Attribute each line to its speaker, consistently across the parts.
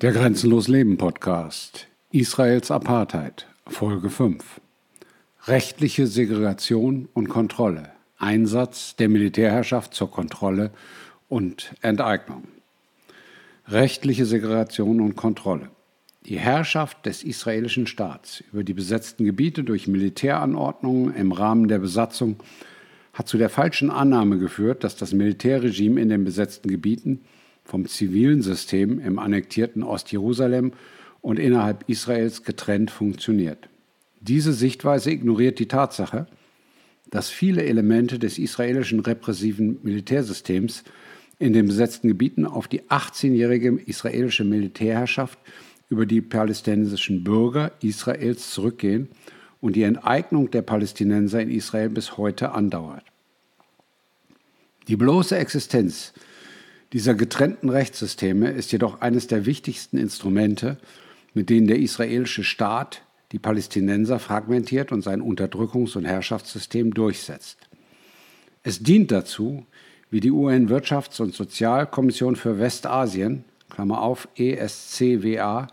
Speaker 1: Der Grenzenlos Leben Podcast. Israels Apartheid. Folge 5. Rechtliche Segregation und Kontrolle. Einsatz der Militärherrschaft zur Kontrolle und Enteignung. Rechtliche Segregation und Kontrolle. Die Herrschaft des israelischen Staats über die besetzten Gebiete durch Militäranordnungen im Rahmen der Besatzung hat zu der falschen Annahme geführt, dass das Militärregime in den besetzten Gebieten vom zivilen System im annektierten Ostjerusalem und innerhalb Israels getrennt funktioniert. Diese Sichtweise ignoriert die Tatsache, dass viele Elemente des israelischen repressiven Militärsystems in den besetzten Gebieten auf die 18-jährige israelische Militärherrschaft über die palästinensischen Bürger Israels zurückgehen und die Enteignung der Palästinenser in Israel bis heute andauert. Die bloße Existenz dieser getrennten Rechtssysteme ist jedoch eines der wichtigsten Instrumente, mit denen der israelische Staat die Palästinenser fragmentiert und sein Unterdrückungs- und Herrschaftssystem durchsetzt. Es dient dazu, wie die UN-Wirtschafts- und Sozialkommission für Westasien, Klammer auf, ESCWA,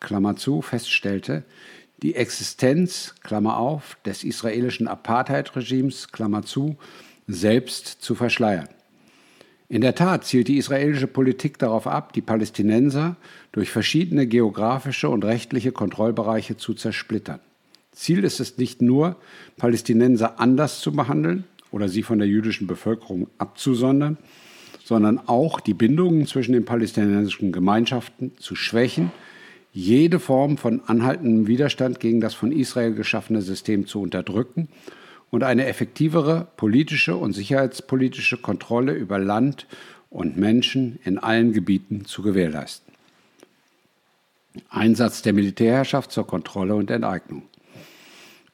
Speaker 1: Klammer zu, feststellte, die Existenz, Klammer auf, des israelischen Apartheid-Regimes, Klammer zu, selbst zu verschleiern. In der Tat zielt die israelische Politik darauf ab, die Palästinenser durch verschiedene geografische und rechtliche Kontrollbereiche zu zersplittern. Ziel ist es nicht nur, Palästinenser anders zu behandeln oder sie von der jüdischen Bevölkerung abzusondern, sondern auch die Bindungen zwischen den palästinensischen Gemeinschaften zu schwächen, jede Form von anhaltendem Widerstand gegen das von Israel geschaffene System zu unterdrücken und eine effektivere politische und sicherheitspolitische Kontrolle über Land und Menschen in allen Gebieten zu gewährleisten. Einsatz der Militärherrschaft zur Kontrolle und Enteignung.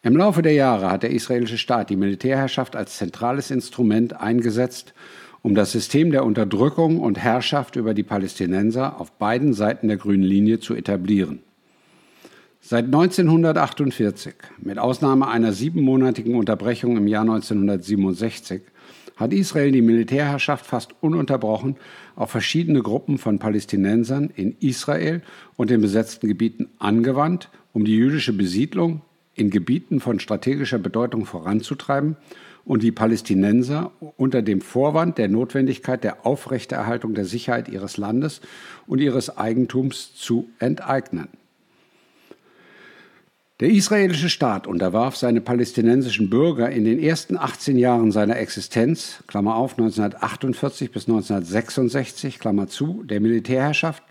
Speaker 1: Im Laufe der Jahre hat der israelische Staat die Militärherrschaft als zentrales Instrument eingesetzt, um das System der Unterdrückung und Herrschaft über die Palästinenser auf beiden Seiten der grünen Linie zu etablieren. Seit 1948, mit Ausnahme einer siebenmonatigen Unterbrechung im Jahr 1967, hat Israel die Militärherrschaft fast ununterbrochen auf verschiedene Gruppen von Palästinensern in Israel und den besetzten Gebieten angewandt, um die jüdische Besiedlung in Gebieten von strategischer Bedeutung voranzutreiben und die Palästinenser unter dem Vorwand der Notwendigkeit der Aufrechterhaltung der Sicherheit ihres Landes und ihres Eigentums zu enteignen. Der israelische Staat unterwarf seine palästinensischen Bürger in den ersten 18 Jahren seiner Existenz, Klammer auf, 1948 bis 1966, Klammer zu, der Militärherrschaft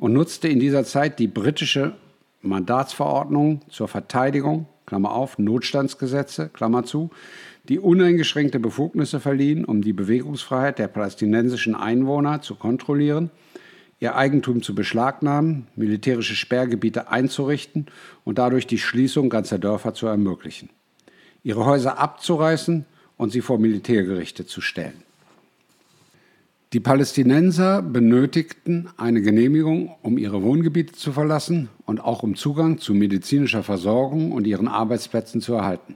Speaker 1: und nutzte in dieser Zeit die britische Mandatsverordnung zur Verteidigung, Klammer auf, Notstandsgesetze, Klammer zu, die uneingeschränkte Befugnisse verliehen, um die Bewegungsfreiheit der palästinensischen Einwohner zu kontrollieren – ihr Eigentum zu beschlagnahmen, militärische Sperrgebiete einzurichten und dadurch die Schließung ganzer Dörfer zu ermöglichen, ihre Häuser abzureißen und sie vor Militärgerichte zu stellen. Die Palästinenser benötigten eine Genehmigung, um ihre Wohngebiete zu verlassen und auch um Zugang zu medizinischer Versorgung und ihren Arbeitsplätzen zu erhalten.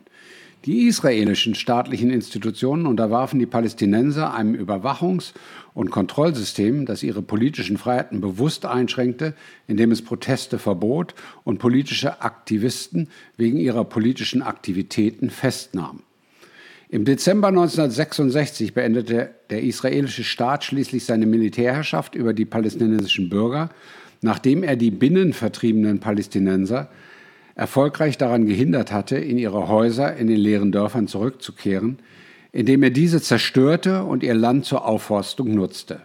Speaker 1: Die israelischen staatlichen Institutionen unterwarfen die Palästinenser einem Überwachungs- und Kontrollsystem, das ihre politischen Freiheiten bewusst einschränkte, indem es Proteste verbot und politische Aktivisten wegen ihrer politischen Aktivitäten festnahm. Im Dezember 1966 beendete der israelische Staat schließlich seine Militärherrschaft über die palästinensischen Bürger, nachdem er die binnenvertriebenen Palästinenser erfolgreich daran gehindert hatte, in ihre Häuser in den leeren Dörfern zurückzukehren, indem er diese zerstörte und ihr Land zur Aufforstung nutzte.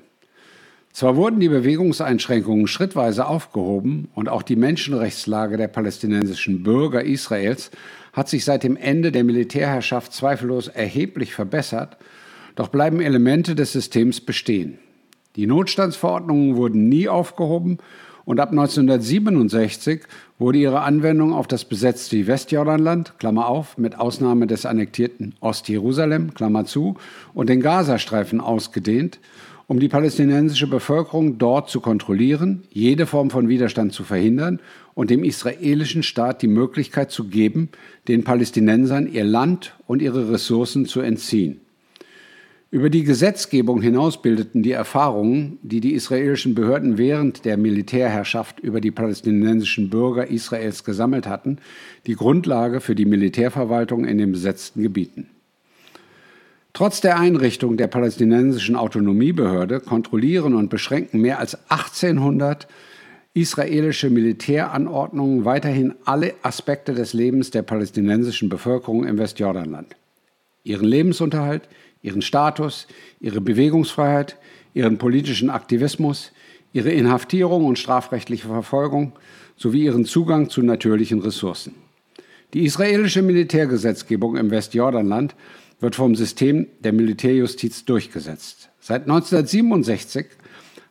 Speaker 1: Zwar wurden die Bewegungseinschränkungen schrittweise aufgehoben und auch die Menschenrechtslage der palästinensischen Bürger Israels hat sich seit dem Ende der Militärherrschaft zweifellos erheblich verbessert, doch bleiben Elemente des Systems bestehen. Die Notstandsverordnungen wurden nie aufgehoben und ab 1967 wurde ihre Anwendung auf das besetzte Westjordanland, Klammer auf, mit Ausnahme des annektierten Ostjerusalem, Klammer zu, und den Gazastreifen ausgedehnt, um die palästinensische Bevölkerung dort zu kontrollieren, jede Form von Widerstand zu verhindern und dem israelischen Staat die Möglichkeit zu geben, den Palästinensern ihr Land und ihre Ressourcen zu entziehen. Über die Gesetzgebung hinaus bildeten die Erfahrungen, die die israelischen Behörden während der Militärherrschaft über die palästinensischen Bürger Israels gesammelt hatten, die Grundlage für die Militärverwaltung in den besetzten Gebieten. Trotz der Einrichtung der palästinensischen Autonomiebehörde kontrollieren und beschränken mehr als 1800 israelische Militäranordnungen weiterhin alle Aspekte des Lebens der palästinensischen Bevölkerung im Westjordanland. Ihren Lebensunterhalt, ihren Status, ihre Bewegungsfreiheit, ihren politischen Aktivismus, ihre Inhaftierung und strafrechtliche Verfolgung sowie ihren Zugang zu natürlichen Ressourcen. Die israelische Militärgesetzgebung im Westjordanland wird vom System der Militärjustiz durchgesetzt. Seit 1967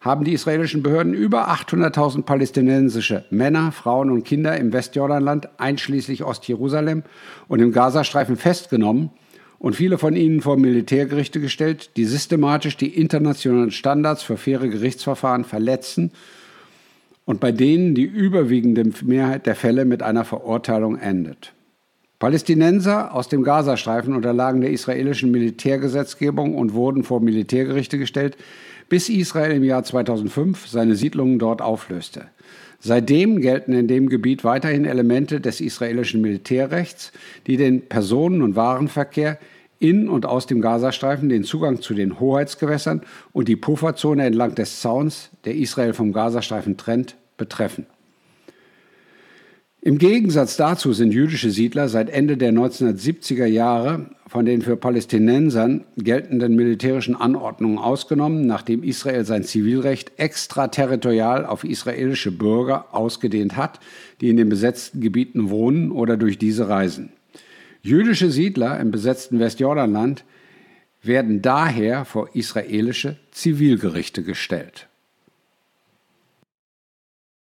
Speaker 1: haben die israelischen Behörden über 800.000 palästinensische Männer, Frauen und Kinder im Westjordanland, einschließlich Ostjerusalem und im Gazastreifen festgenommen und viele von ihnen vor Militärgerichte gestellt, die systematisch die internationalen Standards für faire Gerichtsverfahren verletzen und bei denen die überwiegende Mehrheit der Fälle mit einer Verurteilung endet. Palästinenser aus dem Gazastreifen unterlagen der israelischen Militärgesetzgebung und wurden vor Militärgerichte gestellt, bis Israel im Jahr 2005 seine Siedlungen dort auflöste. Seitdem gelten in dem Gebiet weiterhin Elemente des israelischen Militärrechts, die den Personen- und Warenverkehr in und aus dem Gazastreifen, den Zugang zu den Hoheitsgewässern und die Pufferzone entlang des Zauns, der Israel vom Gazastreifen trennt, betreffen. Im Gegensatz dazu sind jüdische Siedler seit Ende der 1970er Jahre von den für Palästinensern geltenden militärischen Anordnungen ausgenommen, nachdem Israel sein Zivilrecht extraterritorial auf israelische Bürger ausgedehnt hat, die in den besetzten Gebieten wohnen oder durch diese reisen. Jüdische Siedler im besetzten Westjordanland werden daher vor israelische Zivilgerichte gestellt.